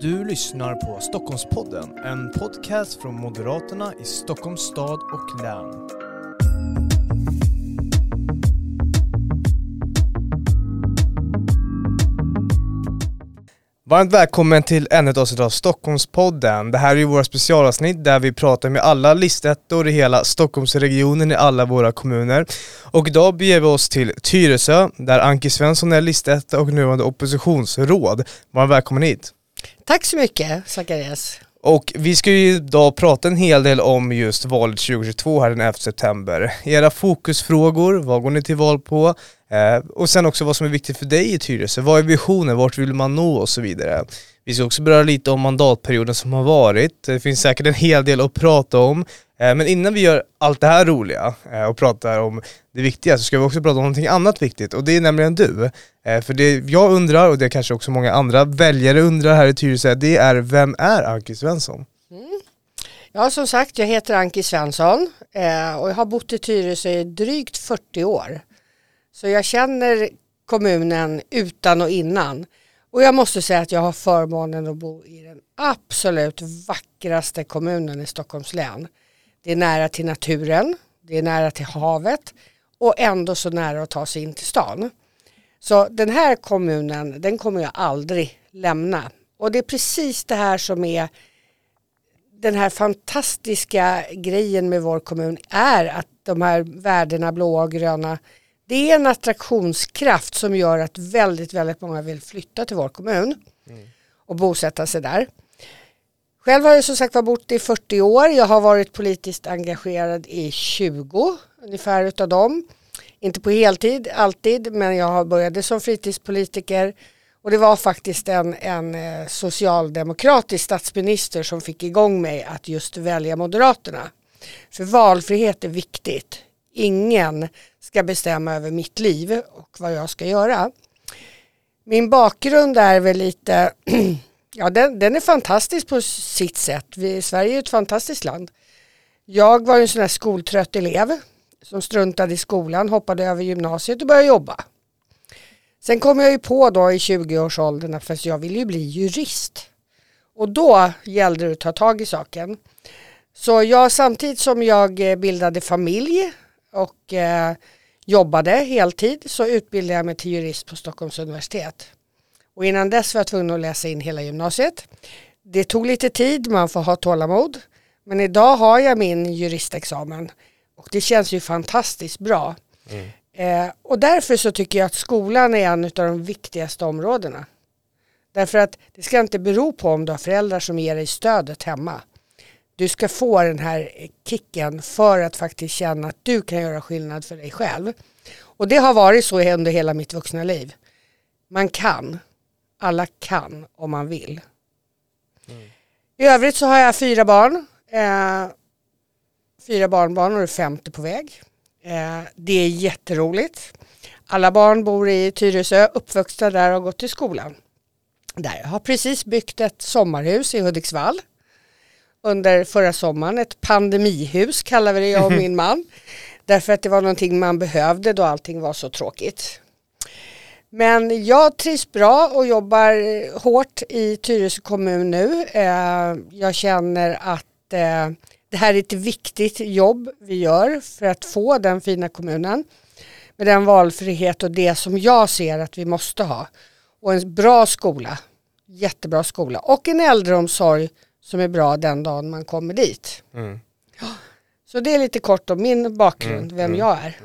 Du lyssnar på Stockholmspodden, en podcast från Moderaterna i Stockholms stad och län. Varmt välkommen till ännu ett avsnitt av Stockholmspodden. Det här är ju våra specialavsnitt där vi pratar med alla listettor i hela Stockholmsregionen i alla våra kommuner. Och idag beger vi oss till Tyresö där Anki Svensson är listetta och nuvarande oppositionsråd. Varmt välkommen hit. Tack så mycket Zacharias. Och vi ska ju idag prata en hel del om just valet 2022 här den 11 september. Era fokusfrågor, vad går ni till val på? Eh, och sen också vad som är viktigt för dig i Tyresö. Vad är visionen? Vart vill man nå och så vidare. Vi ska också beröra lite om mandatperioden som har varit. Det finns säkert en hel del att prata om. Eh, men innan vi gör allt det här roliga eh, och pratar om det viktiga så ska vi också prata om någonting annat viktigt och det är nämligen du. Eh, för det jag undrar, och det kanske också många andra väljare undrar här i Tyresö, det är vem är Anki Svensson? Mm. Ja som sagt, jag heter Anki Svensson och jag har bott i Tyresö i drygt 40 år. Så jag känner kommunen utan och innan. Och jag måste säga att jag har förmånen att bo i den absolut vackraste kommunen i Stockholms län. Det är nära till naturen, det är nära till havet och ändå så nära att ta sig in till stan. Så den här kommunen, den kommer jag aldrig lämna. Och det är precis det här som är den här fantastiska grejen med vår kommun är att de här värdena blåa och gröna det är en attraktionskraft som gör att väldigt, väldigt många vill flytta till vår kommun mm. och bosätta sig där. Själv har jag som sagt bott i 40 år. Jag har varit politiskt engagerad i 20 ungefär utav dem. Inte på heltid alltid men jag har började som fritidspolitiker och det var faktiskt en, en eh, socialdemokratisk statsminister som fick igång mig att just välja Moderaterna. För valfrihet är viktigt. Ingen ska bestämma över mitt liv och vad jag ska göra. Min bakgrund är väl lite Ja, den, den är fantastisk på sitt sätt. Vi, Sverige är ett fantastiskt land. Jag var en sån här skoltrött elev som struntade i skolan, hoppade över gymnasiet och började jobba. Sen kom jag ju på då i 20-årsåldern att jag ville ju bli jurist. Och då gällde det att ta tag i saken. Så jag samtidigt som jag eh, bildade familj och eh, jobbade heltid så utbildade jag mig till jurist på Stockholms universitet. Och innan dess var jag tvungen att läsa in hela gymnasiet. Det tog lite tid, man får ha tålamod. Men idag har jag min juristexamen och det känns ju fantastiskt bra. Mm. Eh, och därför så tycker jag att skolan är en av de viktigaste områdena. Därför att det ska inte bero på om du har föräldrar som ger dig stödet hemma. Du ska få den här kicken för att faktiskt känna att du kan göra skillnad för dig själv. Och det har varit så under hela mitt vuxna liv. Man kan alla kan om man vill. Mm. I övrigt så har jag fyra barn. Eh, fyra barnbarn och är femte på väg. Eh, det är jätteroligt. Alla barn bor i Tyresö, uppvuxna där och gått till skolan. Där jag har precis byggt ett sommarhus i Hudiksvall under förra sommaren. Ett pandemihus kallar vi det jag och min man. Därför att det var någonting man behövde då allting var så tråkigt. Men jag trivs bra och jobbar hårt i Tyresö kommun nu. Eh, jag känner att eh, det här är ett viktigt jobb vi gör för att få den fina kommunen med den valfrihet och det som jag ser att vi måste ha. Och en bra skola, jättebra skola och en äldreomsorg som är bra den dagen man kommer dit. Mm. Så det är lite kort om min bakgrund, mm, vem mm, jag är.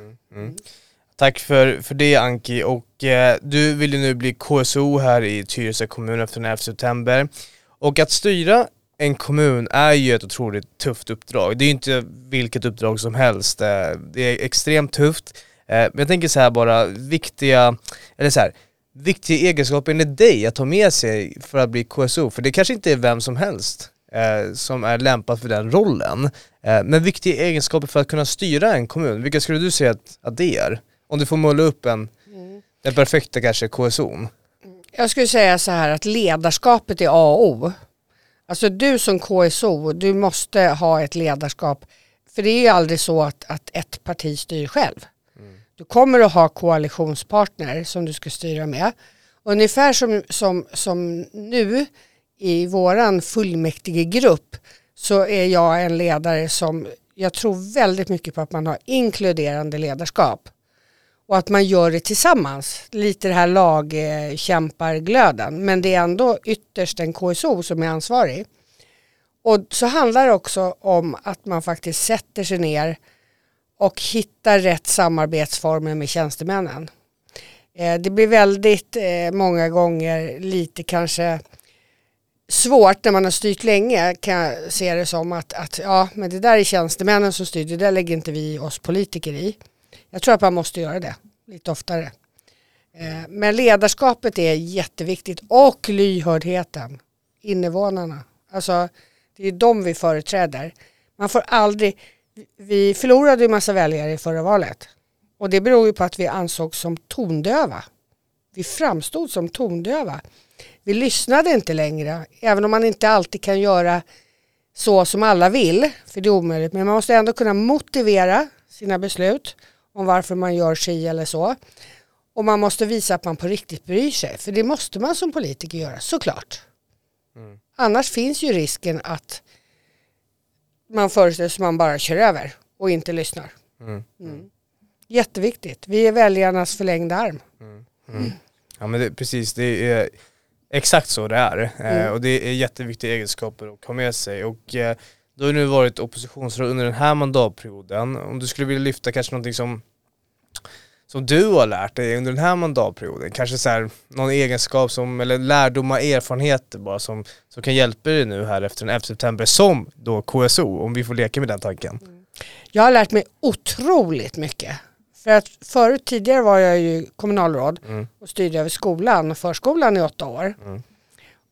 Tack för, för det Anki och eh, du vill ju nu bli KSO här i Tyresö kommun efter den 11 september. Och att styra en kommun är ju ett otroligt tufft uppdrag. Det är ju inte vilket uppdrag som helst. Eh, det är extremt tufft. Eh, men jag tänker så här bara, viktiga, eller så här, viktiga egenskaper enligt dig att ta med sig för att bli KSO. För det kanske inte är vem som helst eh, som är lämpad för den rollen. Eh, men viktiga egenskaper för att kunna styra en kommun, vilka skulle du säga att, att det är? Om du får måla upp en, mm. den perfekta kanske KSO. Jag skulle säga så här att ledarskapet är A och O. Alltså du som KSO, du måste ha ett ledarskap. För det är ju aldrig så att, att ett parti styr själv. Mm. Du kommer att ha koalitionspartner som du ska styra med. Ungefär som, som, som nu i våran fullmäktigegrupp så är jag en ledare som jag tror väldigt mycket på att man har inkluderande ledarskap och att man gör det tillsammans. Lite det här lagkämparglöden men det är ändå ytterst en KSO som är ansvarig. Och så handlar det också om att man faktiskt sätter sig ner och hittar rätt samarbetsformer med tjänstemännen. Eh, det blir väldigt eh, många gånger lite kanske svårt när man har styrt länge kan jag se det som att, att ja men det där är tjänstemännen som styr, det där lägger inte vi oss politiker i. Jag tror att man måste göra det lite oftare. Eh, men ledarskapet är jätteviktigt och lyhördheten, invånarna. Alltså det är de vi företräder. Man får aldrig, vi förlorade ju massa väljare i förra valet och det beror ju på att vi ansågs som tondöva. Vi framstod som tondöva. Vi lyssnade inte längre, även om man inte alltid kan göra så som alla vill, för det är omöjligt. Men man måste ändå kunna motivera sina beslut om varför man gör si eller så. Och man måste visa att man på riktigt bryr sig, för det måste man som politiker göra, såklart. Mm. Annars finns ju risken att man föreställer sig att man bara kör över och inte lyssnar. Mm. Mm. Jätteviktigt, vi är väljarnas förlängda arm. Mm. Mm. Ja men det, precis, det är exakt så det är. Eh, mm. och det är jätteviktiga egenskaper att ha med sig. Och eh, du har nu varit oppositionsråd under den här mandatperioden. Om du skulle vilja lyfta kanske någonting som, som du har lärt dig under den här mandatperioden, kanske så här, någon egenskap som, eller lärdomar, erfarenheter bara som, som kan hjälpa dig nu här efter den 11 september som då KSO, om vi får leka med den tanken. Mm. Jag har lärt mig otroligt mycket. För att förut, tidigare var jag ju kommunalråd mm. och styrde över skolan och förskolan i åtta år. Mm.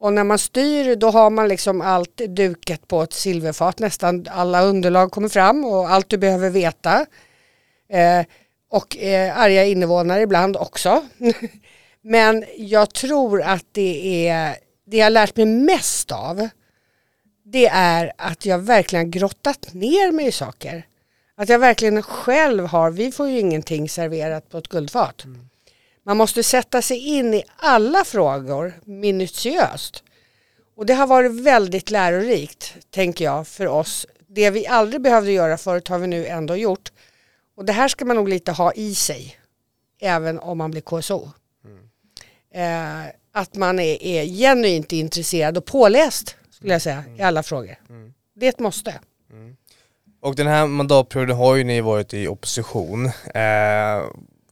Och när man styr då har man liksom allt dukat på ett silverfat. Nästan alla underlag kommer fram och allt du behöver veta. Eh, och eh, arga invånare ibland också. Men jag tror att det är det jag lärt mig mest av det är att jag verkligen grottat ner mig i saker. Att jag verkligen själv har, vi får ju ingenting serverat på ett guldfat. Mm. Man måste sätta sig in i alla frågor minutiöst. Och det har varit väldigt lärorikt, tänker jag, för oss. Det vi aldrig behövde göra förut har vi nu ändå gjort. Och det här ska man nog lite ha i sig, även om man blir KSO. Mm. Eh, att man är, är genuint intresserad och påläst, skulle jag säga, mm. i alla frågor. Mm. Det är ett måste. Mm. Och den här mandatperioden har ju ni varit i opposition. Eh,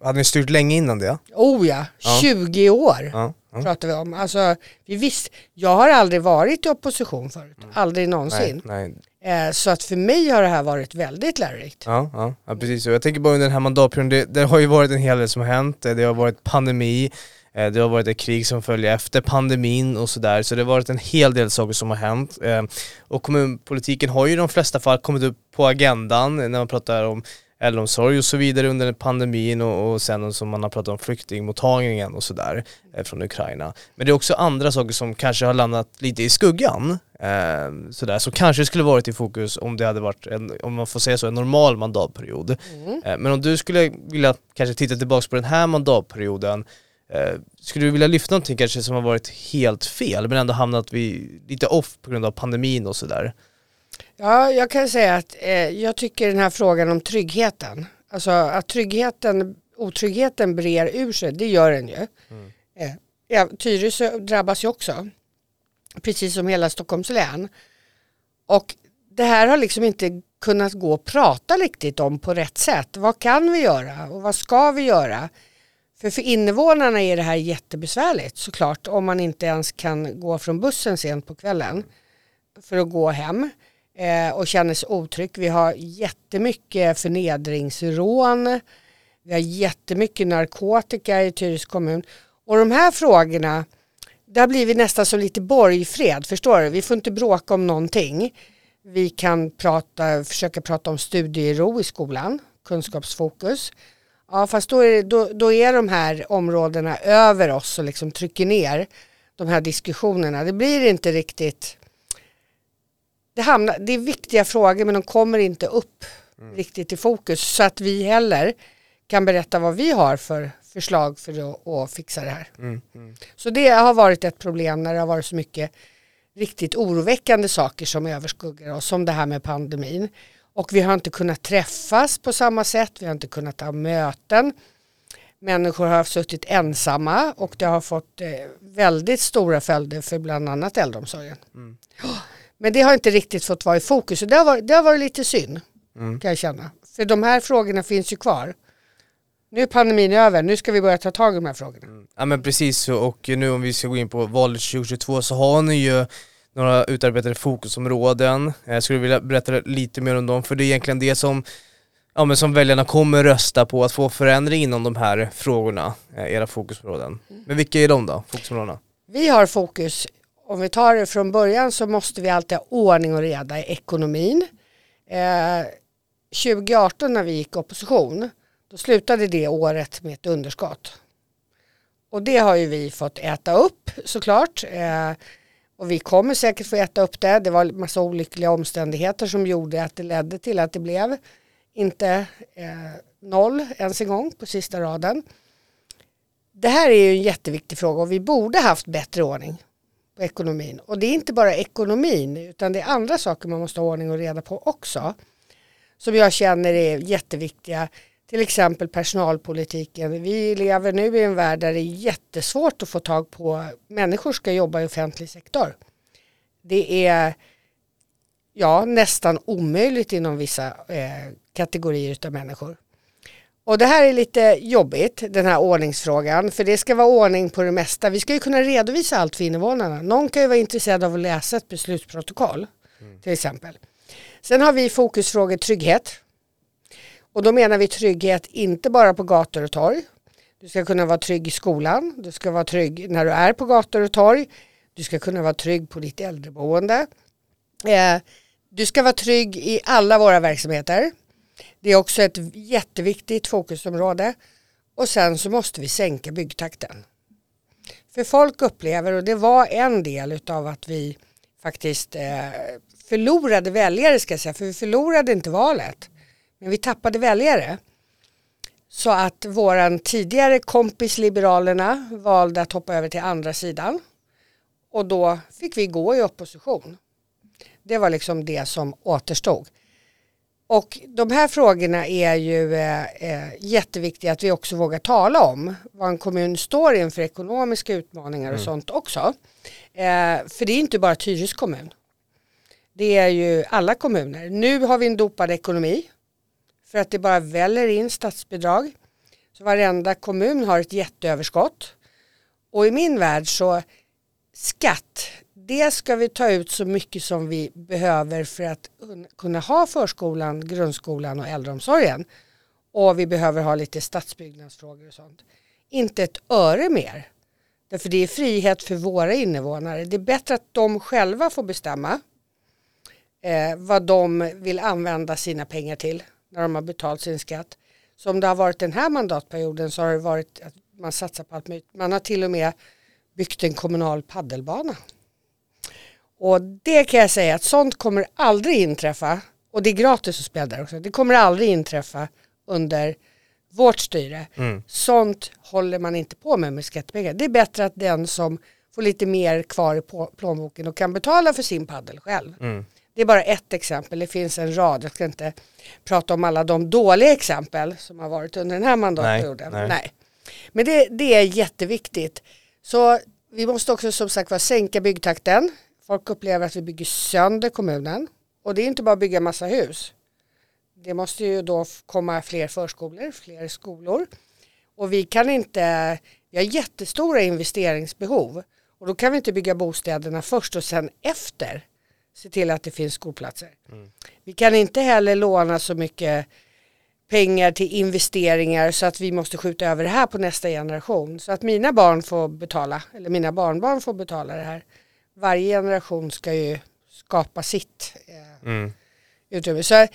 hade ni styrt länge innan det? Oh ja, ja. 20 år ja, ja. pratar vi om. Alltså, vi visst, jag har aldrig varit i opposition förut, mm. aldrig någonsin. Nej, nej. Eh, så att för mig har det här varit väldigt lärorikt. Ja, ja, precis. Och jag tänker bara under den här mandatperioden, det, det har ju varit en hel del som har hänt. Det har varit pandemi, Eh, det har varit ett krig som följer efter pandemin och sådär, så det har varit en hel del saker som har hänt. Eh, och kommunpolitiken har ju i de flesta fall kommit upp på agendan när man pratar om äldreomsorg och så vidare under pandemin och, och sen som man har pratat om flyktingmottagningen och sådär eh, från Ukraina. Men det är också andra saker som kanske har landat lite i skuggan. Eh, sådär, som kanske skulle varit i fokus om det hade varit, en, om man får säga så, en normal mandatperiod. Mm. Eh, men om du skulle vilja kanske titta tillbaka på den här mandatperioden Eh, skulle du vilja lyfta någonting kanske som har varit helt fel men ändå hamnat vid, lite off på grund av pandemin och sådär? Ja, jag kan säga att eh, jag tycker den här frågan om tryggheten, alltså att tryggheten, otryggheten brer ur sig, det gör den ju. Mm. Eh, ja, Tyresö drabbas ju också, precis som hela Stockholms län. Och det här har liksom inte kunnat gå att prata riktigt om på rätt sätt. Vad kan vi göra och vad ska vi göra? För för invånarna är det här jättebesvärligt såklart om man inte ens kan gå från bussen sent på kvällen för att gå hem eh, och känner sig otrygg. Vi har jättemycket förnedringsrån, vi har jättemycket narkotika i Tyresö kommun och de här frågorna det har blivit nästan som lite borgfred, förstår du? Vi får inte bråka om någonting. Vi kan prata, försöka prata om studiero i skolan, kunskapsfokus. Ja fast då är, då, då är de här områdena över oss och liksom trycker ner de här diskussionerna. Det blir inte riktigt det, hamnar, det är viktiga frågor men de kommer inte upp mm. riktigt i fokus så att vi heller kan berätta vad vi har för förslag för att, att fixa det här. Mm. Mm. Så det har varit ett problem när det har varit så mycket riktigt oroväckande saker som överskuggar oss, som det här med pandemin. Och vi har inte kunnat träffas på samma sätt, vi har inte kunnat ha möten. Människor har suttit ensamma och det har fått eh, väldigt stora följder för bland annat äldreomsorgen. Mm. Men det har inte riktigt fått vara i fokus och det har varit, det har varit lite synd mm. kan jag känna. För de här frågorna finns ju kvar. Nu är pandemin över, nu ska vi börja ta tag i de här frågorna. Mm. Ja men precis och nu om vi ska gå in på valet 2022 så har ni ju några utarbetade fokusområden. Jag skulle vilja berätta lite mer om dem för det är egentligen det som ja, men som väljarna kommer rösta på att få förändring inom de här frågorna, eh, era fokusområden. Men vilka är de då, fokusområdena? Vi har fokus, om vi tar det från början så måste vi alltid ha ordning och reda i ekonomin. Eh, 2018 när vi gick opposition, då slutade det året med ett underskott. Och det har ju vi fått äta upp såklart. Eh, och vi kommer säkert få äta upp det. Det var en massa olyckliga omständigheter som gjorde att det ledde till att det blev inte eh, noll ens en gång på sista raden. Det här är ju en jätteviktig fråga och vi borde haft bättre ordning på ekonomin. Och det är inte bara ekonomin utan det är andra saker man måste ha ordning och reda på också. Som jag känner är jätteviktiga. Till exempel personalpolitiken. Vi lever nu i en värld där det är jättesvårt att få tag på människor ska jobba i offentlig sektor. Det är ja, nästan omöjligt inom vissa eh, kategorier av människor. Och det här är lite jobbigt, den här ordningsfrågan, för det ska vara ordning på det mesta. Vi ska ju kunna redovisa allt för invånarna. Någon kan ju vara intresserad av att läsa ett beslutsprotokoll, mm. till exempel. Sen har vi fokusfrågor trygghet. Och då menar vi trygghet inte bara på gator och torg. Du ska kunna vara trygg i skolan, du ska vara trygg när du är på gator och torg, du ska kunna vara trygg på ditt äldreboende. Eh, du ska vara trygg i alla våra verksamheter. Det är också ett jätteviktigt fokusområde. Och sen så måste vi sänka byggtakten. För folk upplever, och det var en del av att vi faktiskt eh, förlorade väljare ska jag säga, för vi förlorade inte valet. Men vi tappade väljare. Så att våran tidigare kompis Liberalerna valde att hoppa över till andra sidan. Och då fick vi gå i opposition. Det var liksom det som återstod. Och de här frågorna är ju eh, eh, jätteviktiga att vi också vågar tala om. Vad en kommun står inför ekonomiska utmaningar och mm. sånt också. Eh, för det är inte bara Tyres kommun. Det är ju alla kommuner. Nu har vi en dopad ekonomi. För att det bara väller in statsbidrag. Så varenda kommun har ett jätteöverskott. Och i min värld så skatt det ska vi ta ut så mycket som vi behöver för att kunna ha förskolan, grundskolan och äldreomsorgen. Och vi behöver ha lite stadsbyggnadsfrågor och sånt. Inte ett öre mer. Därför det är frihet för våra invånare. Det är bättre att de själva får bestämma eh, vad de vill använda sina pengar till när de har betalt sin skatt. Som det har varit den här mandatperioden så har det varit att man satsar på allt möjligt. Man har till och med byggt en kommunal paddelbana. Och det kan jag säga att sånt kommer aldrig inträffa och det är gratis att spela där också. Det kommer aldrig inträffa under vårt styre. Mm. Sånt håller man inte på med med skattepengar. Det är bättre att den som får lite mer kvar i plånboken och kan betala för sin paddel själv. Mm. Det är bara ett exempel, det finns en rad. Jag ska inte prata om alla de dåliga exempel som har varit under den här mandatperioden. Nej, nej. nej. Men det, det är jätteviktigt. Så vi måste också som sagt var sänka byggtakten. Folk upplever att vi bygger sönder kommunen. Och det är inte bara att bygga massa hus. Det måste ju då komma fler förskolor, fler skolor. Och vi kan inte, vi har jättestora investeringsbehov. Och då kan vi inte bygga bostäderna först och sen efter se till att det finns skolplatser. Mm. Vi kan inte heller låna så mycket pengar till investeringar så att vi måste skjuta över det här på nästa generation. Så att mina barn får betala, eller mina barnbarn får betala det här varje generation ska ju skapa sitt eh, mm. utrymme. Så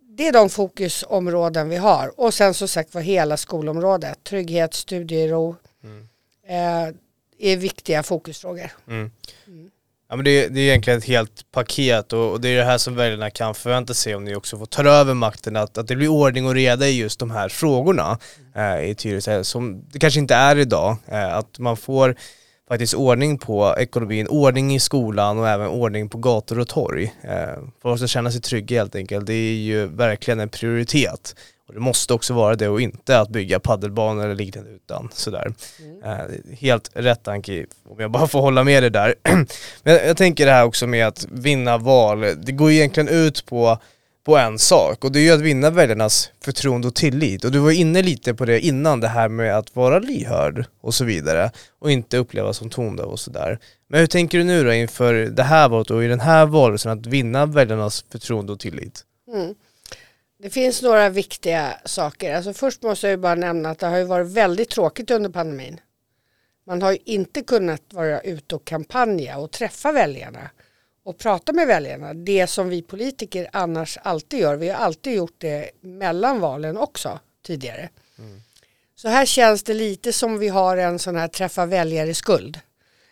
det är de fokusområden vi har. Och sen som sagt var hela skolområdet. Trygghet, studiero mm. eh, är viktiga fokusfrågor. Mm. mm. Ja, men det, det, är egentligen ett helt paket och, och, det är det här som väljarna kan förvänta sig om ni också får ta över makten, att, att det blir ordning och reda i just de här frågorna mm. eh, i Tyresö, som det kanske inte är idag. Eh, att man får faktiskt ordning på ekonomin, ordning i skolan och även ordning på gator och torg. Eh, för att känna sig trygga helt enkelt, det är ju verkligen en prioritet. Och det måste också vara det och inte att bygga paddelbanor eller liknande utan sådär. Mm. Eh, helt rätt Anki, om jag bara får hålla med dig där. Men jag tänker det här också med att vinna val, det går egentligen ut på på en sak och det är ju att vinna väljarnas förtroende och tillit. Och du var inne lite på det innan, det här med att vara lyhörd och så vidare och inte upplevas som tondöv och sådär. Men hur tänker du nu då inför det här valet och i den här valrörelsen att vinna väljarnas förtroende och tillit? Mm. Det finns några viktiga saker. Alltså först måste jag ju bara nämna att det har ju varit väldigt tråkigt under pandemin. Man har ju inte kunnat vara ute och kampanja och träffa väljarna och prata med väljarna. Det som vi politiker annars alltid gör. Vi har alltid gjort det mellan valen också tidigare. Mm. Så här känns det lite som vi har en sån här träffa väljare skuld.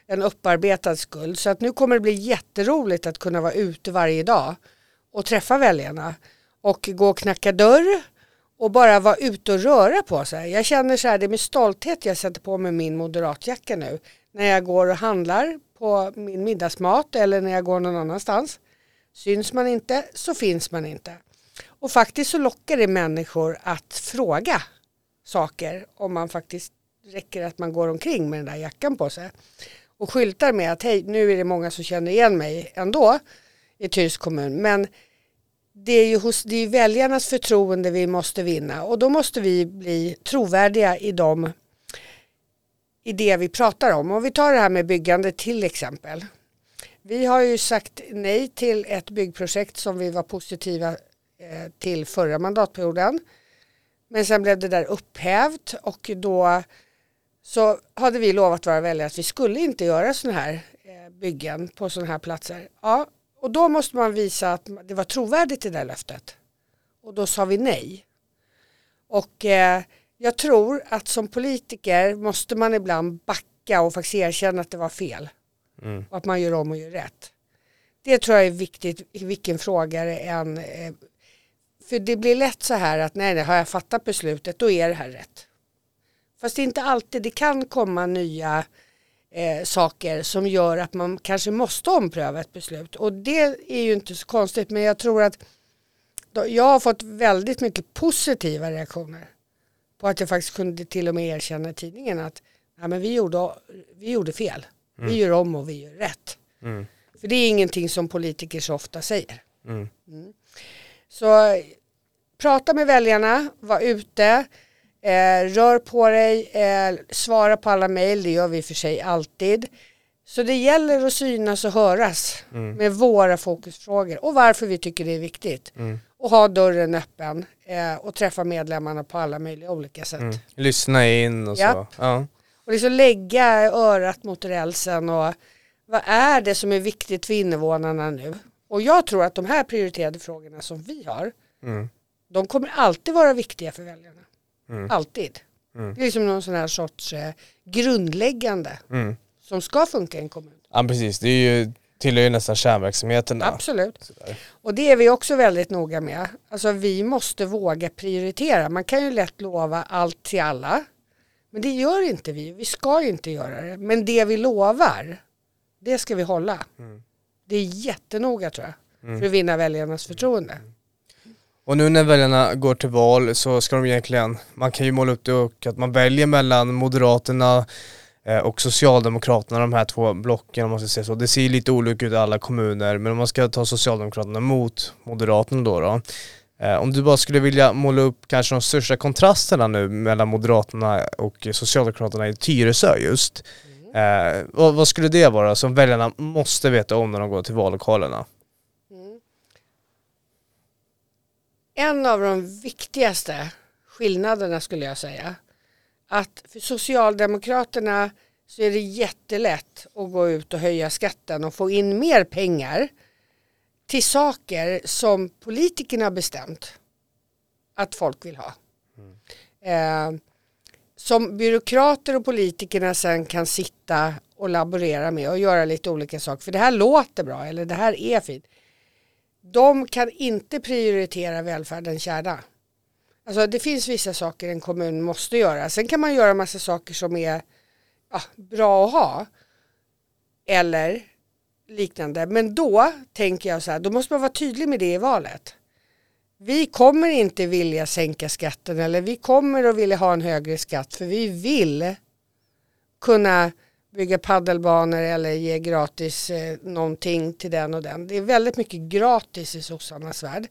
En upparbetad skuld. Så att nu kommer det bli jätteroligt att kunna vara ute varje dag och träffa väljarna och gå och knacka dörr och bara vara ute och röra på sig. Jag känner så här, det är med stolthet jag sätter på mig min moderatjacka nu när jag går och handlar på min middagsmat eller när jag går någon annanstans. Syns man inte så finns man inte. Och faktiskt så lockar det människor att fråga saker om man faktiskt räcker att man går omkring med den där jackan på sig. Och skyltar med att hej nu är det många som känner igen mig ändå i Tyresö kommun. Men det är ju hos, det är väljarnas förtroende vi måste vinna och då måste vi bli trovärdiga i de i det vi pratar om. Om vi tar det här med byggande till exempel. Vi har ju sagt nej till ett byggprojekt som vi var positiva eh, till förra mandatperioden. Men sen blev det där upphävt och då så hade vi lovat våra väljare att vi skulle inte göra sådana här eh, byggen på sådana här platser. Ja, och då måste man visa att det var trovärdigt i det löftet. Och då sa vi nej. Och eh, jag tror att som politiker måste man ibland backa och faktiskt erkänna att det var fel. Mm. Och att man gör om och gör rätt. Det tror jag är viktigt i vilken fråga det än. Eh, för det blir lätt så här att nej, nej, har jag fattat beslutet då är det här rätt. Fast det är inte alltid, det kan komma nya eh, saker som gör att man kanske måste ompröva ett beslut. Och det är ju inte så konstigt men jag tror att jag har fått väldigt mycket positiva reaktioner på att jag faktiskt kunde till och med erkänna i tidningen att ja, men vi, gjorde, vi gjorde fel. Mm. Vi gör om och vi gör rätt. Mm. För det är ingenting som politiker så ofta säger. Mm. mm. Så prata med väljarna, var ute, eh, rör på dig, eh, svara på alla mejl, det gör vi för sig alltid. Så det gäller att synas och höras mm. med våra fokusfrågor och varför vi tycker det är viktigt. Och ha dörren öppen eh, och träffa medlemmarna på alla möjliga olika sätt. Mm. Lyssna in och så. Ja. Och liksom lägga örat mot rälsen och vad är det som är viktigt för invånarna nu? Och jag tror att de här prioriterade frågorna som vi har, mm. de kommer alltid vara viktiga för väljarna. Mm. Alltid. Mm. Det är liksom någon sån här sorts eh, grundläggande mm. som ska funka i en kommun. Ja precis, det är ju tillhör ju nästan kärnverksamheterna. Absolut. Och det är vi också väldigt noga med. Alltså vi måste våga prioritera. Man kan ju lätt lova allt till alla. Men det gör inte vi. Vi ska inte göra det. Men det vi lovar, det ska vi hålla. Mm. Det är jättenoga tror jag. Mm. För att vinna väljarnas förtroende. Och nu när väljarna går till val så ska de egentligen, man kan ju måla upp det och att man väljer mellan Moderaterna, och Socialdemokraterna, de här två blocken om man ska säga så. Det ser lite olika ut i alla kommuner men om man ska ta Socialdemokraterna mot Moderaterna då, då eh, om du bara skulle vilja måla upp kanske de största kontrasterna nu mellan Moderaterna och Socialdemokraterna i Tyresö just. Mm. Eh, vad, vad, skulle det vara som väljarna måste veta om när de går till vallokalerna? Mm. En av de viktigaste skillnaderna skulle jag säga att för Socialdemokraterna så är det jättelätt att gå ut och höja skatten och få in mer pengar till saker som politikerna har bestämt att folk vill ha. Mm. Eh, som byråkrater och politikerna sen kan sitta och laborera med och göra lite olika saker. För det här låter bra eller det här är fint. De kan inte prioritera välfärdens kärna. Alltså det finns vissa saker en kommun måste göra. Sen kan man göra massa saker som är ja, bra att ha. eller liknande. Men då tänker jag så här, då måste man vara tydlig med det i valet. Vi kommer inte vilja sänka skatten eller vi kommer att vilja ha en högre skatt för vi vill kunna bygga paddelbanor eller ge gratis eh, någonting till den och den. Det är väldigt mycket gratis i sossarnas värld.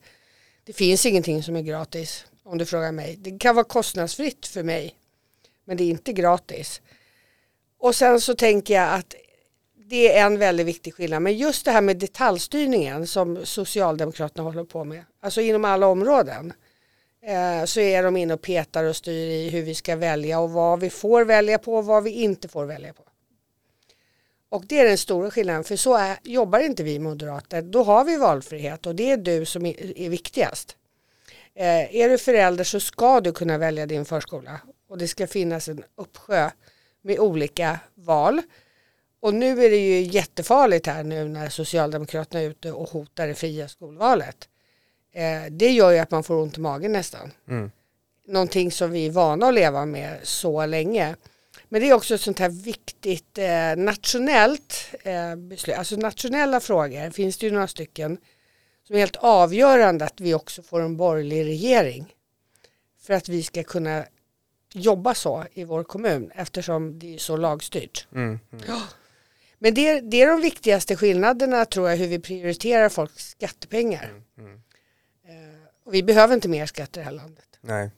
Det finns ingenting som är gratis om du frågar mig. Det kan vara kostnadsfritt för mig men det är inte gratis. Och sen så tänker jag att det är en väldigt viktig skillnad. Men just det här med detaljstyrningen som Socialdemokraterna håller på med, alltså inom alla områden, eh, så är de inne och petar och styr i hur vi ska välja och vad vi får välja på och vad vi inte får välja på. Och det är den stora skillnaden, för så är, jobbar inte vi moderater. Då har vi valfrihet och det är du som är, är viktigast. Eh, är du förälder så ska du kunna välja din förskola och det ska finnas en uppsjö med olika val. Och nu är det ju jättefarligt här nu när Socialdemokraterna är ute och hotar det fria skolvalet. Eh, det gör ju att man får ont i magen nästan. Mm. Någonting som vi är vana att leva med så länge. Men det är också ett sånt här viktigt eh, nationellt eh, beslut. Alltså nationella frågor finns det ju några stycken som är helt avgörande att vi också får en borgerlig regering. För att vi ska kunna jobba så i vår kommun eftersom det är så lagstyrt. Mm, mm. Ja. Men det, det, är de viktigaste skillnaderna tror jag hur vi prioriterar folks skattepengar. Mm, mm. eh, och vi behöver inte mer skatt i det här landet. Nej.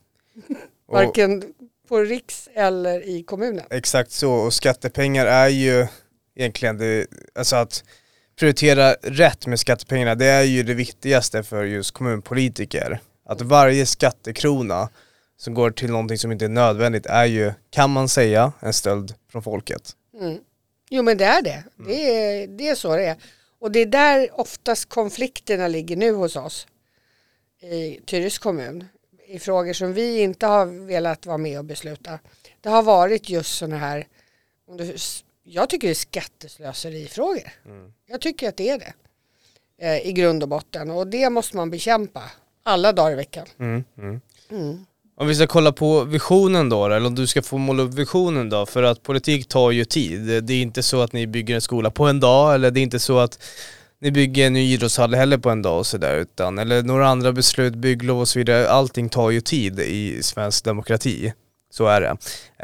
Varken på riks eller i kommunen. Exakt så och skattepengar är ju egentligen det, alltså att prioritera rätt med skattepengarna det är ju det viktigaste för just kommunpolitiker. Att varje skattekrona som går till någonting som inte är nödvändigt är ju, kan man säga, en stöld från folket. Mm. Jo men det är det. Mm. Det, är, det är så det är. Och det är där oftast konflikterna ligger nu hos oss i Tyres kommun. I frågor som vi inte har velat vara med och besluta. Det har varit just sådana här, jag tycker det är skatteslöserifrågor. Mm. Jag tycker att det är det. Eh, I grund och botten. Och det måste man bekämpa alla dagar i veckan. Mm, mm. mm. Om vi ska kolla på visionen då, eller om du ska få måla upp visionen då, för att politik tar ju tid. Det är inte så att ni bygger en skola på en dag, eller det är inte så att ni bygger en ny idrottshall heller på en dag och sådär, utan, eller några andra beslut, bygglov och så vidare. Allting tar ju tid i svensk demokrati. Så är det.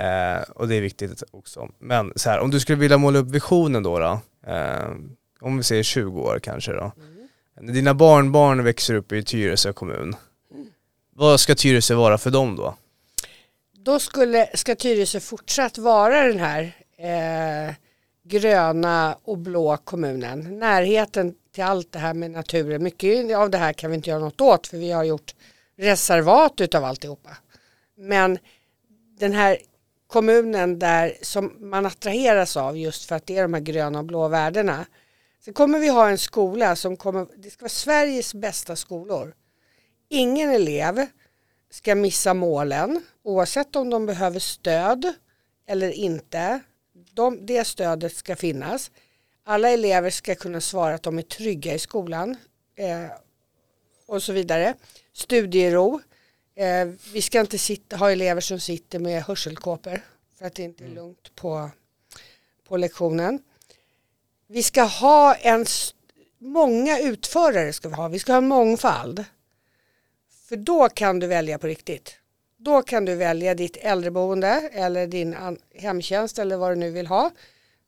Eh, och det är viktigt också. Men så här, om du skulle vilja måla upp visionen då, då eh, om vi säger 20 år kanske då. Mm. Dina barnbarn växer upp i Tyresö kommun. Vad ska Tyresö vara för dem då? Då skulle, ska Tyresö fortsatt vara den här eh, gröna och blå kommunen. Närheten till allt det här med naturen. Mycket av det här kan vi inte göra något åt för vi har gjort reservat utav alltihopa. Men den här kommunen där som man attraheras av just för att det är de här gröna och blå värdena. Sen kommer vi ha en skola som kommer, det ska vara Sveriges bästa skolor ingen elev ska missa målen oavsett om de behöver stöd eller inte. De, det stödet ska finnas. Alla elever ska kunna svara att de är trygga i skolan eh, och så vidare. Studiero. Eh, vi ska inte sitta, ha elever som sitter med hörselkåpor för att det inte är mm. lugnt på, på lektionen. Vi ska ha en många utförare ska vi ha. Vi ska ha en mångfald. För då kan du välja på riktigt. Då kan du välja ditt äldreboende eller din hemtjänst eller vad du nu vill ha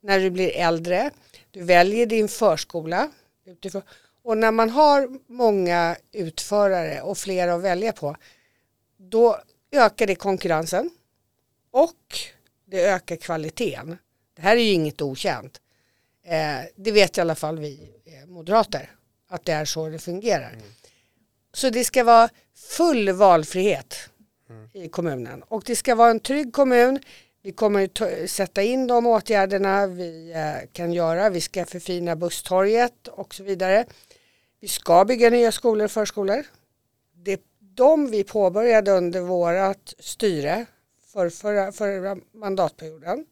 när du blir äldre. Du väljer din förskola. Utifrån. Och när man har många utförare och fler att välja på då ökar det konkurrensen och det ökar kvaliteten. Det här är ju inget okänt. Eh, det vet i alla fall vi eh, moderater att det är så det fungerar. Mm. Så det ska vara full valfrihet mm. i kommunen och det ska vara en trygg kommun. Vi kommer sätta in de åtgärderna vi eh, kan göra. Vi ska förfina busstorget och så vidare. Vi ska bygga nya skolor och förskolor. De vi påbörjade under vårt styre för förra, förra mandatperioden.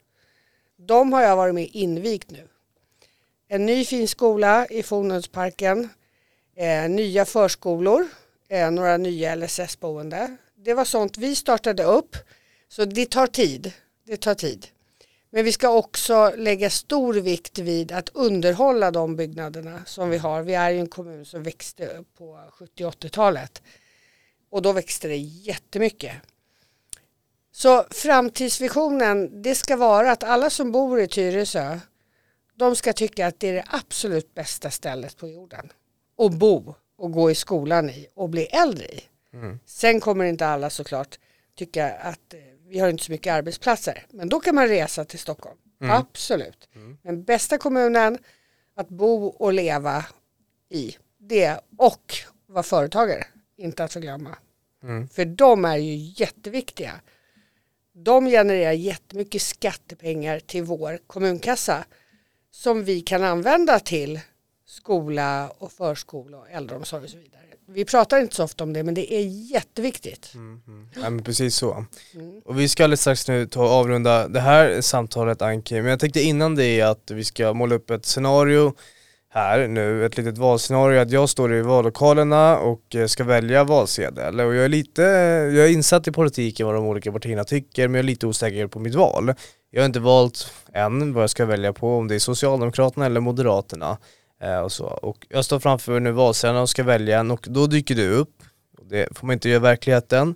De har jag varit med invigt nu. En ny fin skola i Fornhundsparken eh, nya förskolor, eh, några nya LSS-boende. Det var sånt vi startade upp, så det tar tid. Det tar tid. Men vi ska också lägga stor vikt vid att underhålla de byggnaderna som vi har. Vi är ju en kommun som växte upp på 70-80-talet och då växte det jättemycket. Så framtidsvisionen, det ska vara att alla som bor i Tyresö, de ska tycka att det är det absolut bästa stället på jorden att bo och gå i skolan i och bli äldre i. Mm. Sen kommer inte alla såklart tycka att eh, vi har inte så mycket arbetsplatser, men då kan man resa till Stockholm. Mm. Absolut. Mm. Men bästa kommunen att bo och leva i det och vara företagare, inte att förglömma. Mm. För de är ju jätteviktiga. De genererar jättemycket skattepengar till vår kommunkassa som vi kan använda till skola och förskola och äldreomsorg och så vidare. Vi pratar inte så ofta om det men det är jätteviktigt. Mm, mm. Ja men precis så. Mm. Och vi ska alldeles strax nu ta och avrunda det här samtalet Anki, men jag tänkte innan det att vi ska måla upp ett scenario här nu, ett litet valscenario att jag står i vallokalerna och eh, ska välja valsedel och jag är lite, jag är insatt i politiken vad de olika partierna tycker men jag är lite osäker på mitt val. Jag har inte valt än vad jag ska välja på, om det är Socialdemokraterna eller Moderaterna. Eh, och, så. och jag står framför nu valsedlarna och ska välja en och då dyker du upp. Det får man inte göra i verkligheten.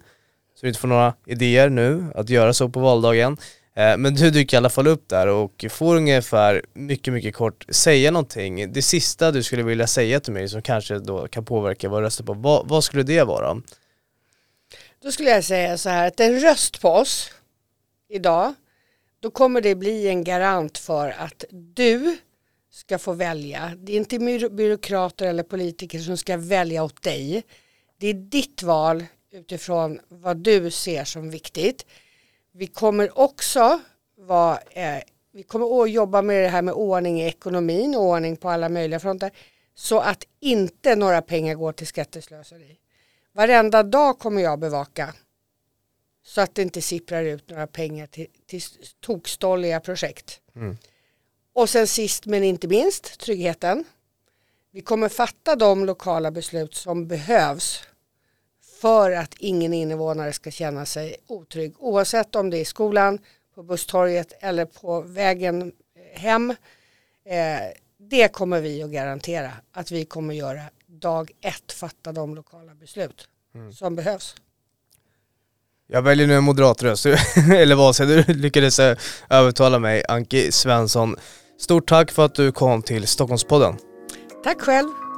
Så du inte får några idéer nu att göra så på valdagen. Eh, men du dyker i alla fall upp där och får ungefär, mycket mycket kort, säga någonting. Det sista du skulle vilja säga till mig som kanske då kan påverka vad jag röstar på, vad, vad skulle det vara? Då skulle jag säga så här att en röst på oss idag, då kommer det bli en garant för att du ska få välja. Det är inte byråkrater eller politiker som ska välja åt dig. Det är ditt val utifrån vad du ser som viktigt. Vi kommer också vara, eh, vi kommer att jobba med det här med ordning i ekonomin, ordning på alla möjliga fronter, så att inte några pengar går till skatteslöseri. Varenda dag kommer jag bevaka så att det inte sipprar ut några pengar till, till tokstolliga projekt. Mm. Och sen sist men inte minst tryggheten. Vi kommer fatta de lokala beslut som behövs för att ingen invånare ska känna sig otrygg oavsett om det är i skolan, på busstorget eller på vägen hem. Eh, det kommer vi att garantera att vi kommer göra dag ett fatta de lokala beslut mm. som behövs. Jag väljer nu en moderatröst, eller vad säger du? lyckades övertala mig, Anki Svensson. Stort tack för att du kom till Stockholmspodden. Tack själv.